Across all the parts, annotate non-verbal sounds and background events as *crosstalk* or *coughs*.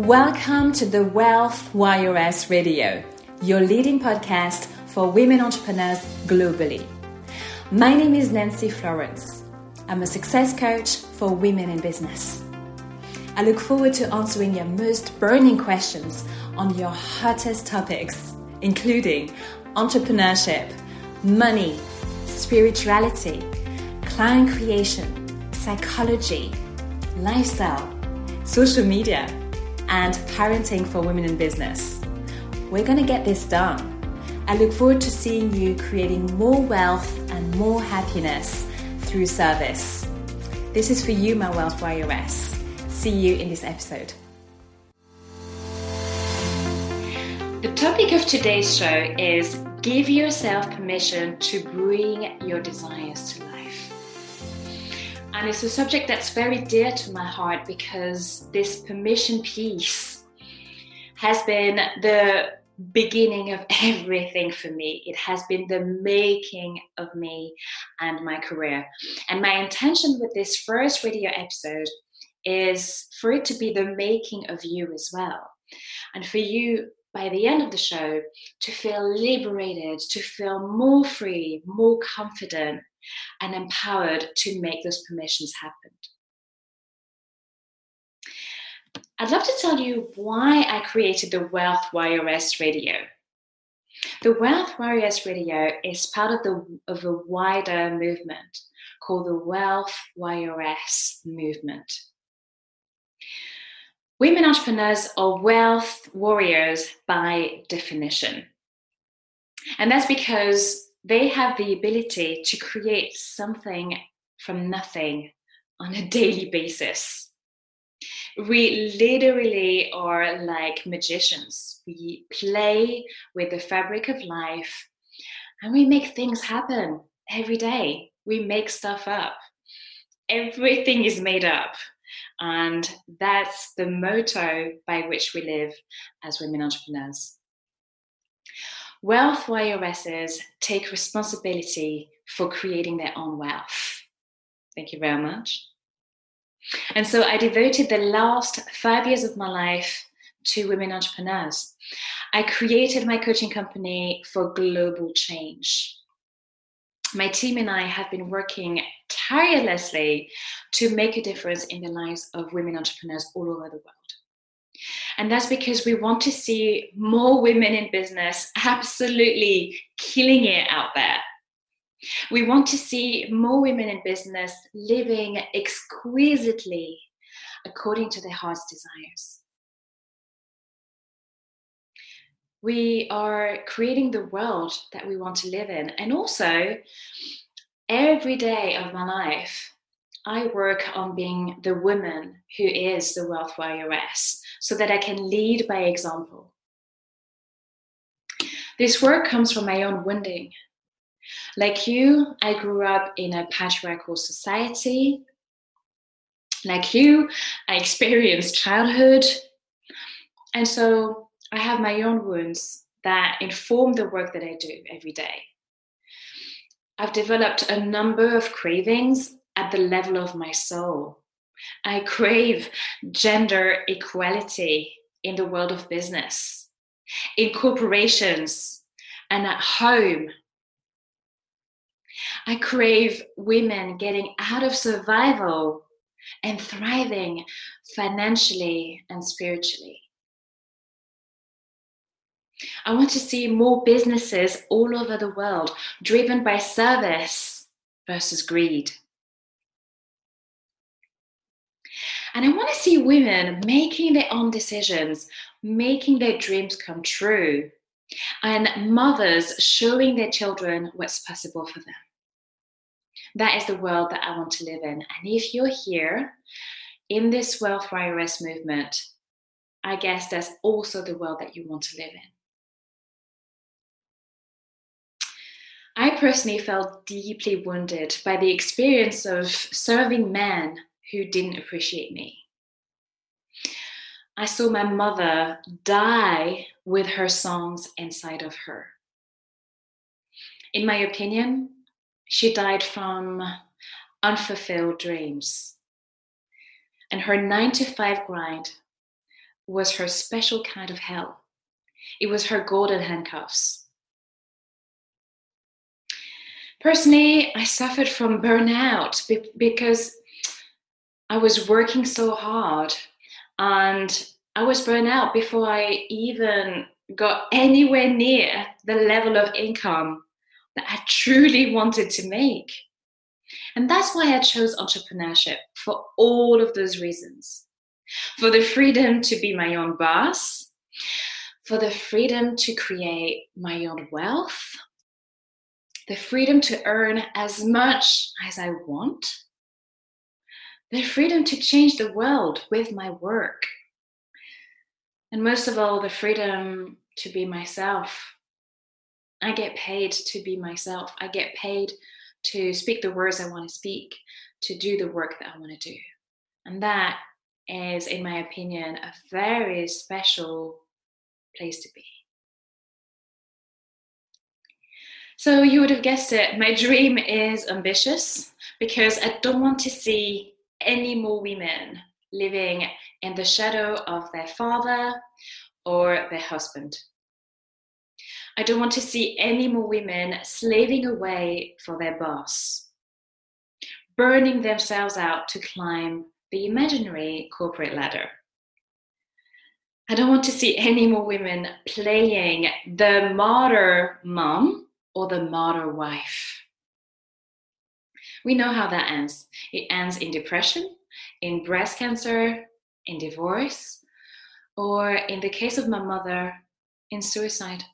Welcome to the Wealth Warrioress Radio, your leading podcast for women entrepreneurs globally. My name is Nancy Florence. I'm a success coach for women in business. I look forward to answering your most burning questions on your hottest topics, including entrepreneurship, money, spirituality, client creation, psychology, lifestyle, social media and parenting for women in business. We're going to get this done. I look forward to seeing you creating more wealth and more happiness through service. This is for you, my Wealth Warrioress. See you in this episode. The topic of today's show is give yourself permission to bring your desires to life. And it's a subject that's very dear to my heart because this permission piece has been the beginning of *laughs* everything for me. It has been the making of me and my career. And my intention with this first radio episode is for it to be the making of you as well. And for you, by the end of the show, to feel liberated, to feel more free, more confident, and empowered to make those permissions happen. I'd love to tell you why I created the Wealth Warrioress Radio. The Wealth Warrioress Radio is part of, the, of a wider movement called the Wealth Warrioress Movement. Women entrepreneurs are wealth warriors by definition. And that's because they have the ability to create something from nothing on a *laughs* daily basis. We literally are like magicians. We play with the fabric of life and we make things happen every day. We make stuff up. Everything is made up. And that's the motto by which we live as women entrepreneurs. Wealth warrioresses take responsibility for creating their own wealth. Thank you very much. And so I devoted the last five years of my life to women entrepreneurs. I created my coaching company for global change. My team and I have been working tirelessly to make a difference in the lives of women entrepreneurs all over the world. And that's because we want to see more women in business absolutely killing it out there. We want to see more women in business living exquisitely according to their heart's desires. We are creating the world that we want to live in. And also, every day of my life, I work on being the woman who is the wealth warrioress so that I can lead by example. This work comes from my own wounding. Like you, I grew up in a patriarchal society. Like you, I experienced childhood. And so I have my own wounds that inform the work that I do every day. I've developed a number of cravings at the level of my soul. I crave gender equality in the world of business, in corporations, and at home. I crave women getting out of survival and thriving financially and spiritually. I want to see more businesses all over the world driven by service versus greed. And I want to see women making their own decisions, making their dreams come true, and mothers showing their children what's possible for them. That is the world that I want to live in. And if you're here in this Wealth Warrioress movement, I guess that's also the world that you want to live in. I personally felt deeply wounded by the experience of serving men who didn't appreciate me. I saw my mother die with her songs inside of her. In my opinion, she died from unfulfilled dreams. And her nine to five grind was her special kind of hell. It was her golden handcuffs. Personally, I suffered from burnout because I was working so hard and I was burned out before I even got anywhere near the level of income that I truly wanted to make. And that's why I chose entrepreneurship for all of those reasons. For the freedom to be my own boss, for the freedom to create my own wealth, the freedom to earn as much as I want, the freedom to change the world with my work, and most of all, the freedom to be myself. I get paid to be myself. I get paid to speak the words I want to speak, to do the work that I want to do. And that is, in my opinion, a very special place to be. So, you would have guessed it, my *laughs* dream is ambitious because I don't want to see any more women living in the shadow of their father or their husband. I don't want to see any more women slaving away for their boss, burning themselves out to climb the imaginary corporate ladder. I don't want to see any more women playing the martyr mom or the martyr wife. We know how that ends. It ends in depression, in breast cancer, in divorce, or in the case of my mother, in suicide.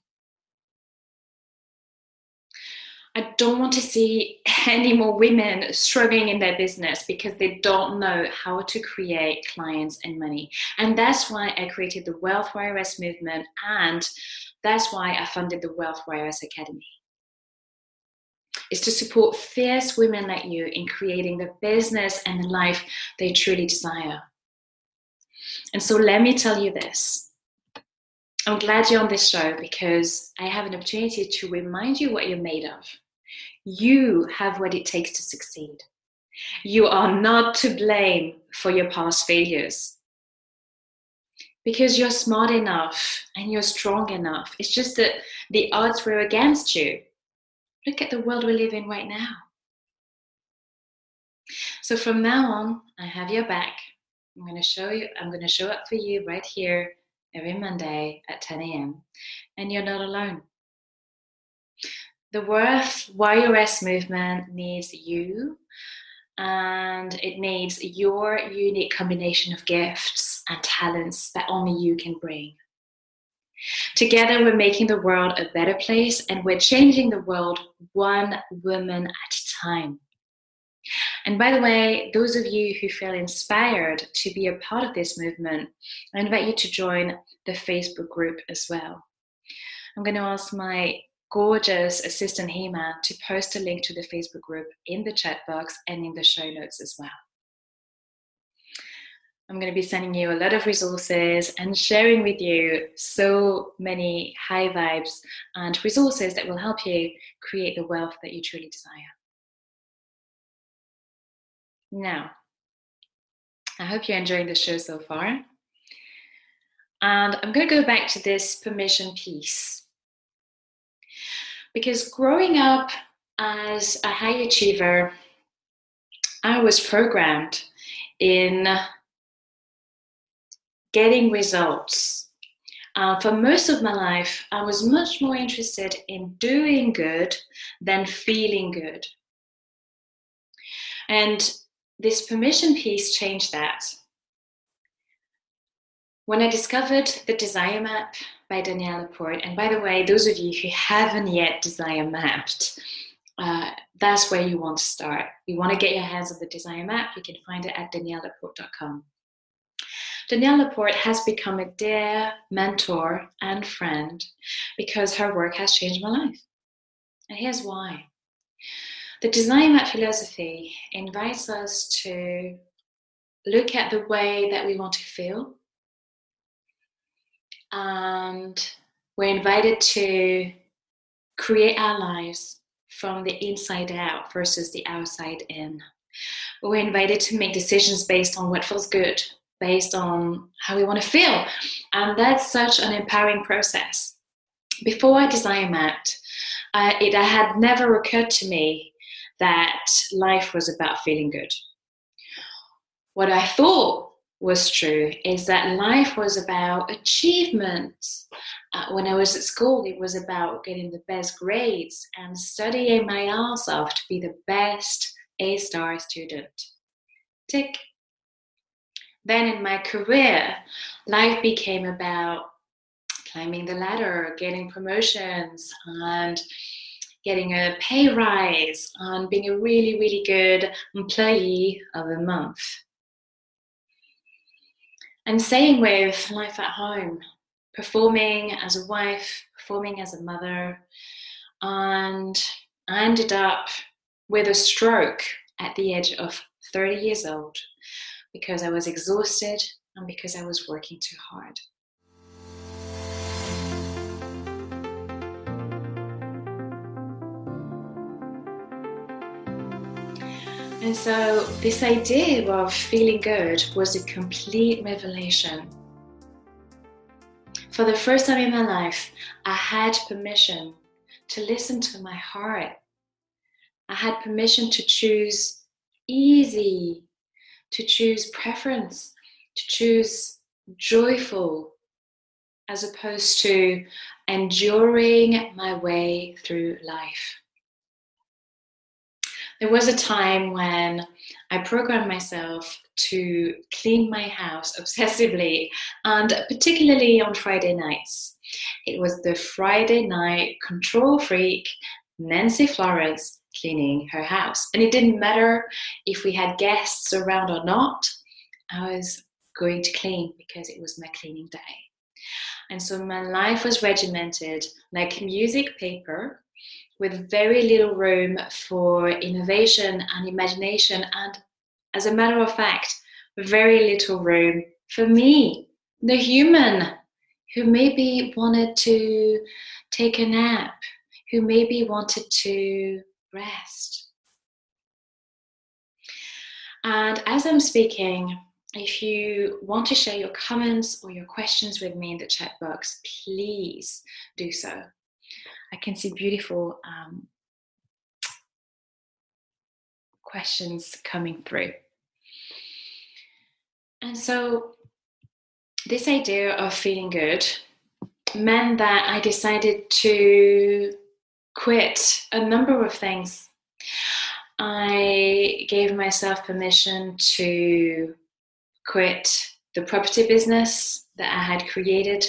I don't want to see *laughs* any more women struggling in their business because they don't know how to create clients and money. And that's why I created the Wealth Warrioress movement and that's why I funded the Wealth Warrioress Academy. Is to support fierce women like you in creating the business and the life they truly desire. And so let me tell you this. I'm glad you're on this show because I have an opportunity to remind you what you're made of. You have what it takes to succeed. You are not to blame for your past failures because you're smart enough and you're strong enough. It's just that the odds were against you. Look at the world we live in right now. So from now on, I have your back. I'm going to show you, I'm going to show up for you right here every Monday at 10 a.m. And you're not alone. The Wealth Warrioress movement needs you and it needs your unique combination of gifts and talents that only you can bring. Together, we're making the world a better place and we're changing the world one woman at a time. And by the way, those of you who feel inspired to be a part of this movement, I invite you to join the Facebook group as well. I'm going to ask my gorgeous assistant Hema to post a link to the Facebook group in the chat box and in the show notes as well. I'm going to be sending you a lot of resources and sharing with you so many high vibes and resources that will help you create the wealth that you truly desire. Now, I hope you're enjoying the show so far. And I'm going to go back to this permission piece because growing up as a high achiever, I was programmed in getting results. Uh, for most of my life, I was much more interested in doing good than feeling good. And this permission piece changed that. When I discovered the desire map by Danielle Laporte. And by the way, those of you who haven't yet Desire Mapped, uh, that's where you want to start. You want to get your hands on the Desire Map, you can find it at daniellelaporte.com. Danielle Laporte has become a dear mentor and friend because her work has changed my life. And here's why. The Desire Map philosophy invites us to look at the way that we want to feel and we're invited to create our lives from the inside out versus the outside in. We're invited to make decisions based on what feels good based on how we want to feel. And that's such an empowering process. Before I designed that, uh, it had never occurred to me that life was about feeling good. What I thought was true is that life was about achievements. Uh, when I was at school, it was about getting the best grades and studying my ass off to be the best A star student. Tick. Then in my career, life became about climbing the ladder, getting promotions, and getting a pay rise, and being a really, really good employee of the month. And same with life at home, performing as a wife, performing as a mother. And I ended up with a stroke at the age of 30 years old because I was exhausted and because I was working too hard. And so, this idea of feeling good was a complete revelation. For the first time in my life, I had permission to listen to my heart. I had permission to choose easy, to choose preference, to choose joyful, as opposed to enduring my way through life. There was a time when I programmed myself to clean my house obsessively, and particularly on Friday nights. It was the Friday night control freak, Nancy Florence, cleaning her house. And it didn't matter if we had guests around or not, I was going to clean because it was my cleaning day. And so my life was regimented like music paper with very little room for innovation and imagination, and as a matter of fact, very little room for me, the human who maybe wanted to take a nap, who maybe wanted to rest. And as I'm speaking, if you want to share your comments or your questions with me in the chat box, please do so. I can see beautiful um, questions coming through. And so, this idea of feeling good meant that I decided to quit a number of things. I gave myself permission to quit the property business that I had created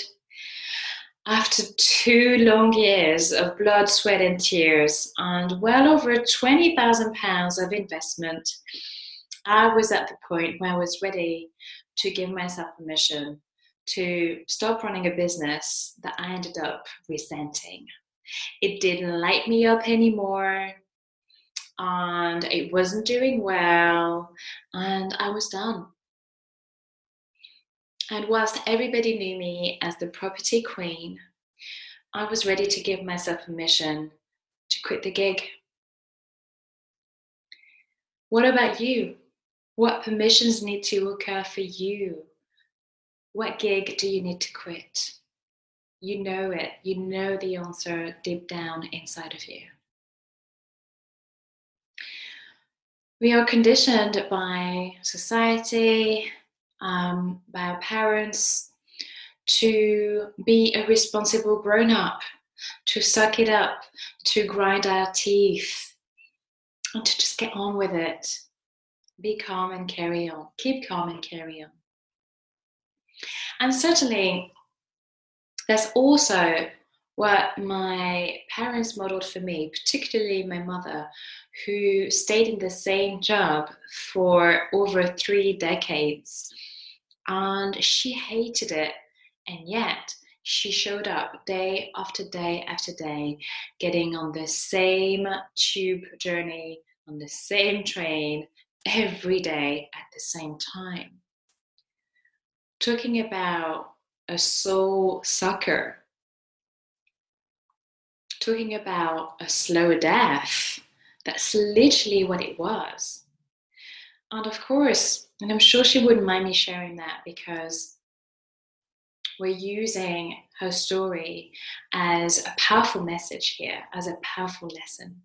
after two long years of blood, sweat, and tears, and well over £20,000 of investment, I was at the point where I was ready to give myself permission to stop running a business that I ended up resenting. It didn't light me up anymore, and it wasn't doing well, and I was done. And whilst everybody knew me as the property queen, I was ready to give myself permission to quit the gig. What about you? What permissions need to occur for you? What gig do you need to quit? You know it. You know the answer deep down inside of you. We are conditioned by society, um, by our parents to be a responsible grown up, to suck it up, to grind our teeth, and to just get on with it. Be calm and carry on. Keep calm and carry on. And certainly, there's also what my parents modeled for me, particularly my mother, who stayed in the same job for over three decades and she hated it. And yet, she showed up day after day after day, getting on the same tube journey, on the same train, every day at the same time. Talking about a soul sucker, talking about a slow death. That's literally what it was. And of course, and I'm sure she wouldn't mind me sharing that because we're using her story as a powerful message here, as a powerful lesson.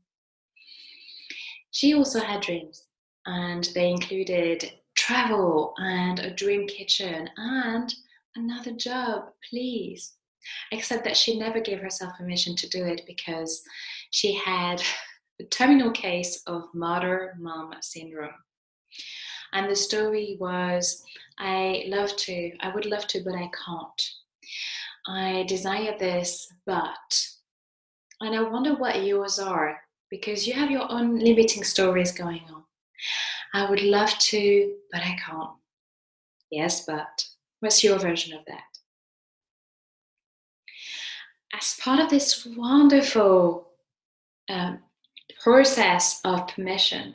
She also had dreams, and they included travel and a dream kitchen and another job, please. Except that she never gave herself permission to do it because she had *laughs* a terminal case of martyr mom syndrome. And the story was I love to, I would love to, but I can't. I desire this, but. And I wonder what yours are because you have your own limiting stories going on. I would love to, but I can't. Yes, but. What's your version of that? As part of this wonderful um, process of permission,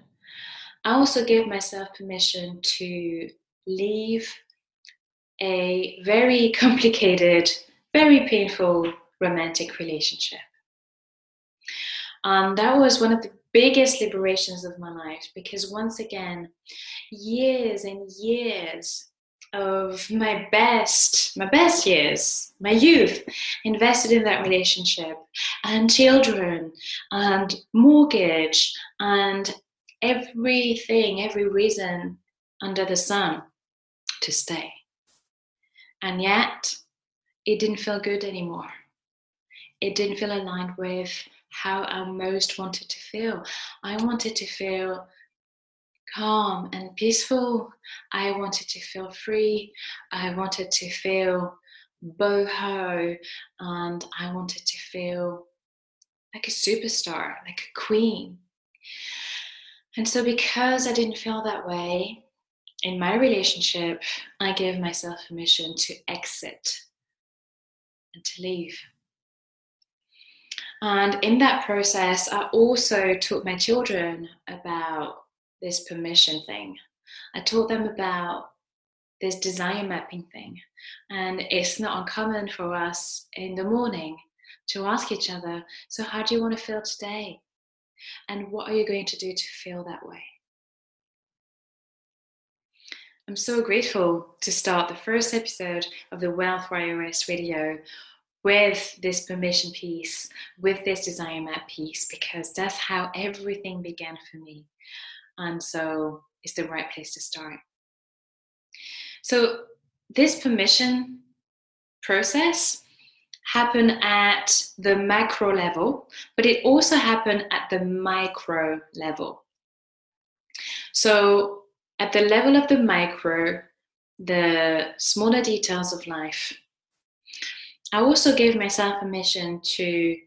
I also gave myself permission to leave a very *laughs* complicated, very painful romantic relationship. Um, that was one of the biggest liberations of my life because once again, years and years of my best, my best years, my youth, invested in that relationship, and children, and mortgage, and everything, every reason under the sun to stay. And yet, it didn't feel good anymore. It didn't feel aligned with how I most wanted to feel. I wanted to feel calm and peaceful. I wanted to feel free. I wanted to feel boho. And I wanted to feel like a superstar, like a queen. And so, because I didn't feel that way in my relationship, I gave myself permission to exit and to leave. And in that process, I also taught my children about this permission thing. I taught them about this desire mapping thing. And it's not uncommon for us in the morning to ask each other, So, how do you want to feel today? And what are you going to do to feel that way? I'm so grateful to start the first episode of the Wealth Warrioress Radio with this permission piece, with this desire map piece, because that's how everything began for me. And so it's the right place to start. So, this permission process happened at the macro level, but it also happened at the micro level. So, at the level of the micro, the smaller details of life, I also gave myself permission to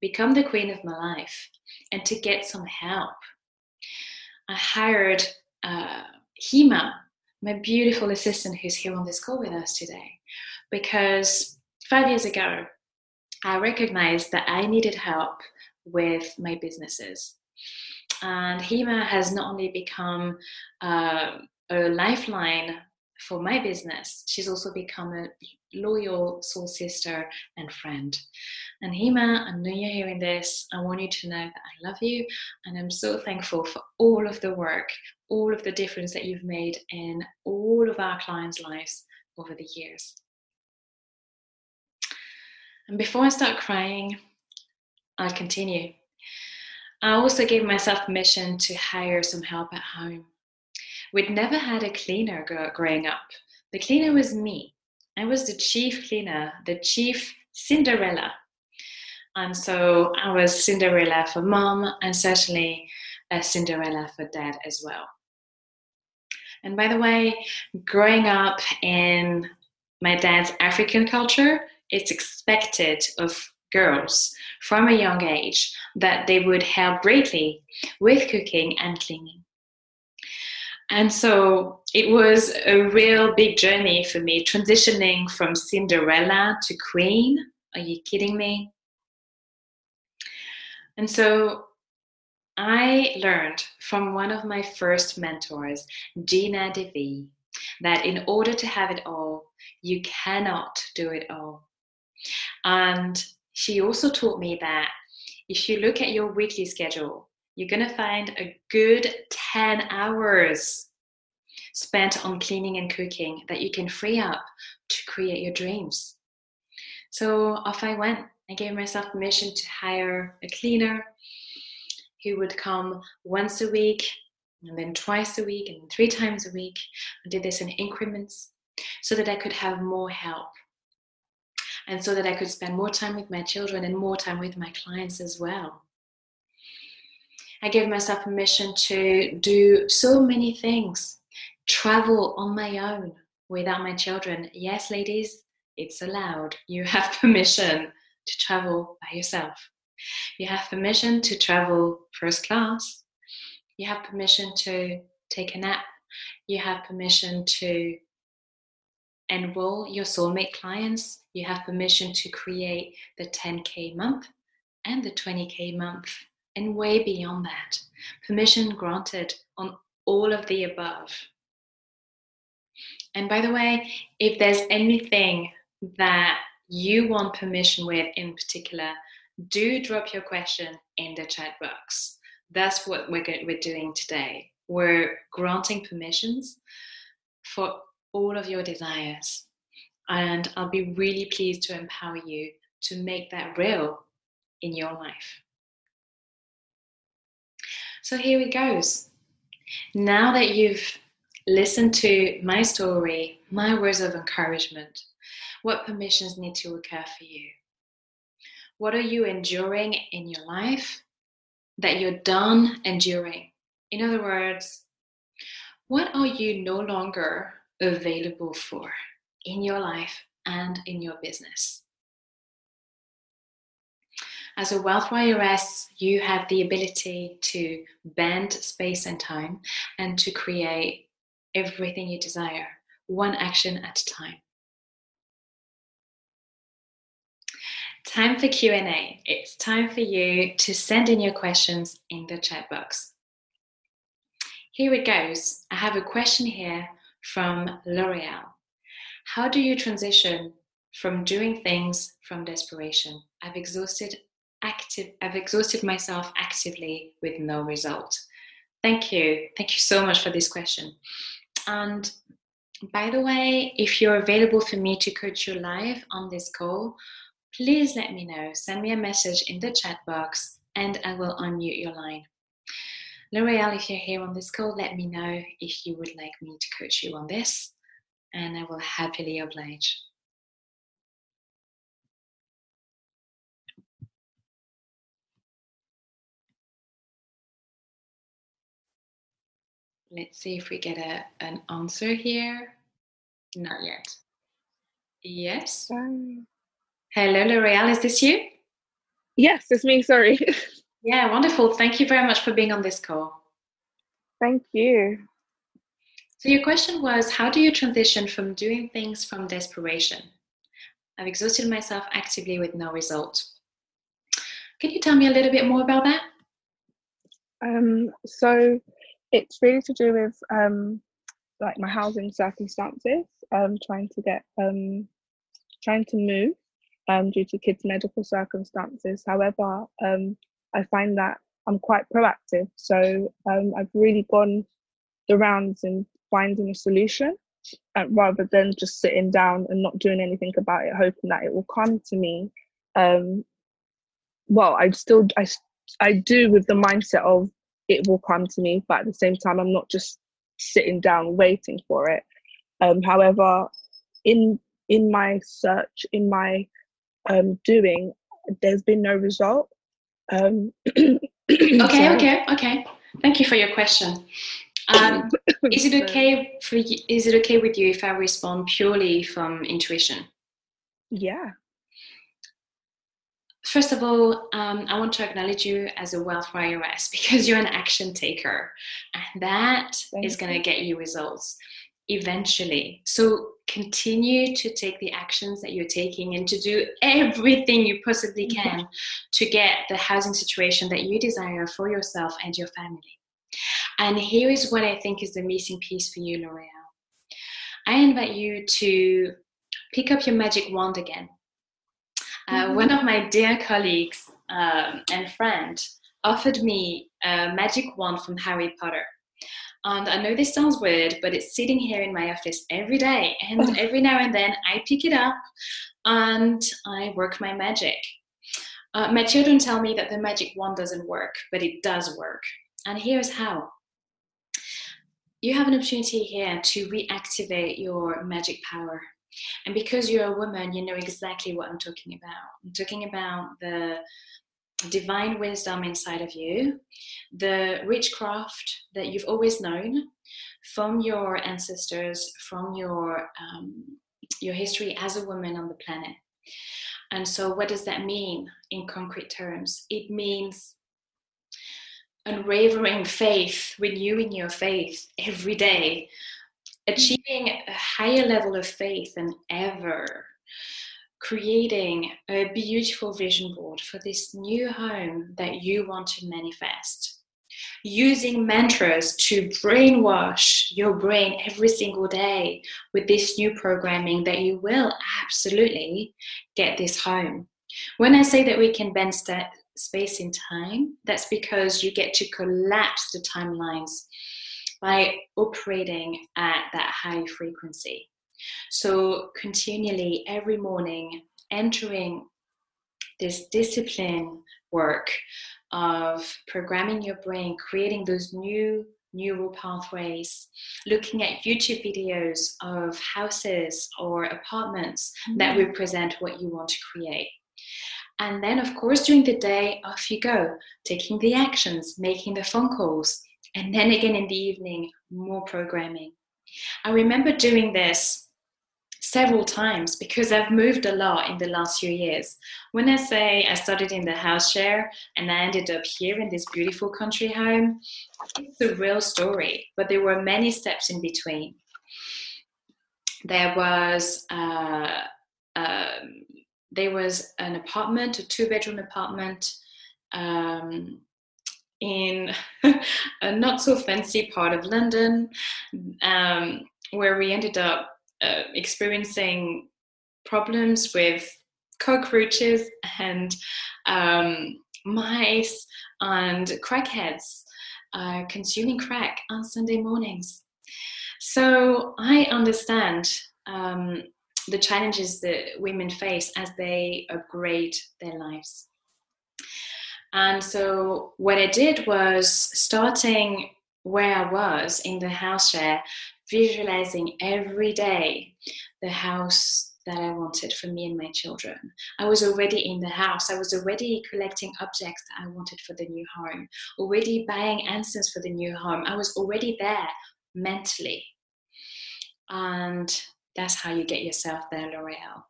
become the queen of my life and to get some help. I hired uh, Hema, my beautiful assistant who's here on this call with us today, because five years ago, I recognized that I needed help with my businesses. And Hema has not only become uh, a lifeline for my business, she's also become a loyal soul sister and friend. And Hema, I know you're hearing this. I want you to know that I love you and I'm so thankful for all of the work, all of the difference that you've made in all of our clients' lives over the years. And before I start crying, I'll continue. I also gave myself permission to hire some help at home. We'd never had a cleaner growing up. The cleaner was me. I was the chief cleaner, the chief Cinderella. And so I was Cinderella for mom and certainly a Cinderella for dad as well. And by the way, growing up in my dad's African culture, it's expected of girls from a young age that they would help greatly with cooking and cleaning. And so it was a real big journey for me, transitioning from Cinderella to Queen. Are you kidding me? And so I learned from one of my first mentors, Gina DeVee, that in order to have it all, you cannot do it all. And she also taught me that if you look at your weekly schedule, you're going to find a good 10 hours spent on cleaning and cooking that you can free up to create your dreams. So off I went. I gave myself permission to hire a cleaner who would come once a week and then twice a week and three times a week. I did this in increments so that I could have more help and so that I could spend more time with my children and more time with my clients as well. I gave myself permission to do so many things, travel on my own without my children. Yes, ladies, it's allowed. You have *laughs* permission to travel by yourself. You have permission to travel first class. You have permission to take a nap. You have permission to enroll your soulmate clients. You have permission to create the 10K month and the 20K month and way beyond that. Permission granted on all of the above. And by the way, if there's anything that you want permission with in particular, do drop your question in the chat box. That's what we're, we're doing today. We're granting permissions for all of your desires. And I'll be really pleased to empower you to make that real in your life. So here it goes. Now that you've listened to my story, my words of encouragement, what permissions need to occur for you? What are you enduring in your life that you're done enduring? In other words, what are you no longer available for in your life and in your business? As a wealth warrioress, you have the ability to bend space and time and to create everything you desire, one action at a time. Time for Q&A. It's time for you to send in your questions in the chat box. Here it goes. I have a question here from L'Oreal. How do you transition from doing things from desperation? I've exhausted active I've exhausted myself actively with no result. Thank you. Thank you so much for this question. And by the way, if you're available for me to coach you live on this call, please let me know. Send me a message in the chat box and I will unmute your line. L'Oreal, if you're here on this call, let me know if you would like me to coach you on this, and I will happily oblige. Let's see if we get a, an answer here. Not yet. Yes. Um, Hello, L'Oreal. Is this you? Yes, it's me. Sorry. *laughs* yeah, wonderful. Thank you very much for being on this call. Thank you. So, your question was How do you transition from doing things from desperation? I've exhausted myself actively with no result. Can you tell me a little bit more about that? Um, so, it's really to do with um, like my housing circumstances. Um, trying to get um, trying to move um, due to kids' medical circumstances. However, um, I find that I'm quite proactive, so um, I've really gone the rounds in finding a solution uh, rather than just sitting down and not doing anything about it, hoping that it will come to me. Um, well, I still I I do with the mindset of it will come to me, but at the same time, I'm not just sitting down waiting for it. Um, however, in in my search, in my um, doing, there's been no result. Um, *clears throat* okay, so, okay, okay. Thank you for your question. Um, *coughs* is it okay for you, is it okay with you if I respond purely from intuition? Yeah first of all, um, I want to acknowledge you as a wealth warrioress because you're an action taker, and that Thank is going to get you results eventually. So continue to take the actions that you're taking and to do everything you possibly mm-hmm. can to get the housing situation that you desire for yourself and your family. And here is what I think is the missing piece for you, L'Oreal. I invite you to pick up your magic wand again uh, one of my dear colleagues um, and friend offered me a magic wand from Harry Potter. And I know this sounds weird, but it's sitting here in my office every day. And *laughs* every now and then I pick it up and I work my magic. Uh, my children tell me that the magic wand doesn't work, but it does work. And here's how you have an opportunity here to reactivate your magic power. And because you're a woman, you know exactly what I'm talking about. I'm talking about the divine wisdom inside of you, the witchcraft that you've always known from your ancestors, from your um, your history as a woman on the planet. And so, what does that mean in concrete terms? It means unwavering faith, renewing your faith every day, achieving a higher level of faith than ever, creating a beautiful vision board for this new home that you want to manifest. Using mantras to brainwash your brain every single day with this new programming that you will absolutely get this home. When I say that we can bend st- space in time, that's because you get to collapse the timelines by operating at that high frequency. So, continually every morning entering this discipline work of programming your brain, creating those new neural pathways, looking at YouTube videos of houses or apartments mm-hmm. that represent what you want to create. And then, of course, during the day, off you go, taking the actions, making the phone calls. And then again in the evening, more programming. I remember doing this several times because I've moved a lot in the last few years. When I say I started in the house share and I ended up here in this beautiful country home, it's a real story, but there were many steps in between. There was uh, um, there was an apartment, a two bedroom apartment um, in *laughs* a not so fancy part of London um, where we ended up uh, experiencing problems with cockroaches and um, mice and crackheads uh, consuming crack on Sunday mornings. So I understand um, the challenges that women face as they upgrade their lives. And so, what I did was starting where I was in the house share, visualizing every day the house that I wanted for me and my children. I was already in the house. I was already collecting objects that I wanted for the new home, already buying incense for the new home. I was already there mentally. And that's how you get yourself there, L'Oreal.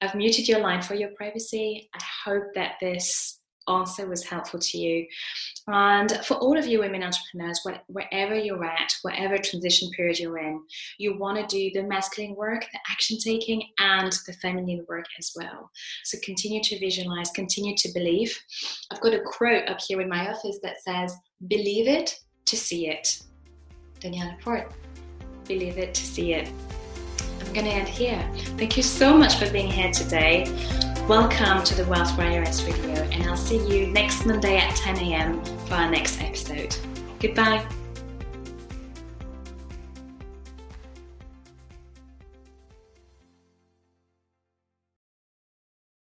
I've muted your line for your privacy. I hope that this answer was helpful to you. And for all of you women entrepreneurs, wherever you're at, whatever transition period you're in, you want to do the masculine work, the action taking, and the feminine work as well. So continue to visualize, continue to believe. I've got a quote up here in my office that says, Believe it to see it. Danielle Laporte, believe it to see it. I'm going to end here. Thank you so much for being here today. Welcome to the Wealth Warrioress video, and I'll see you next Monday at 10 a.m. for our next episode. Goodbye.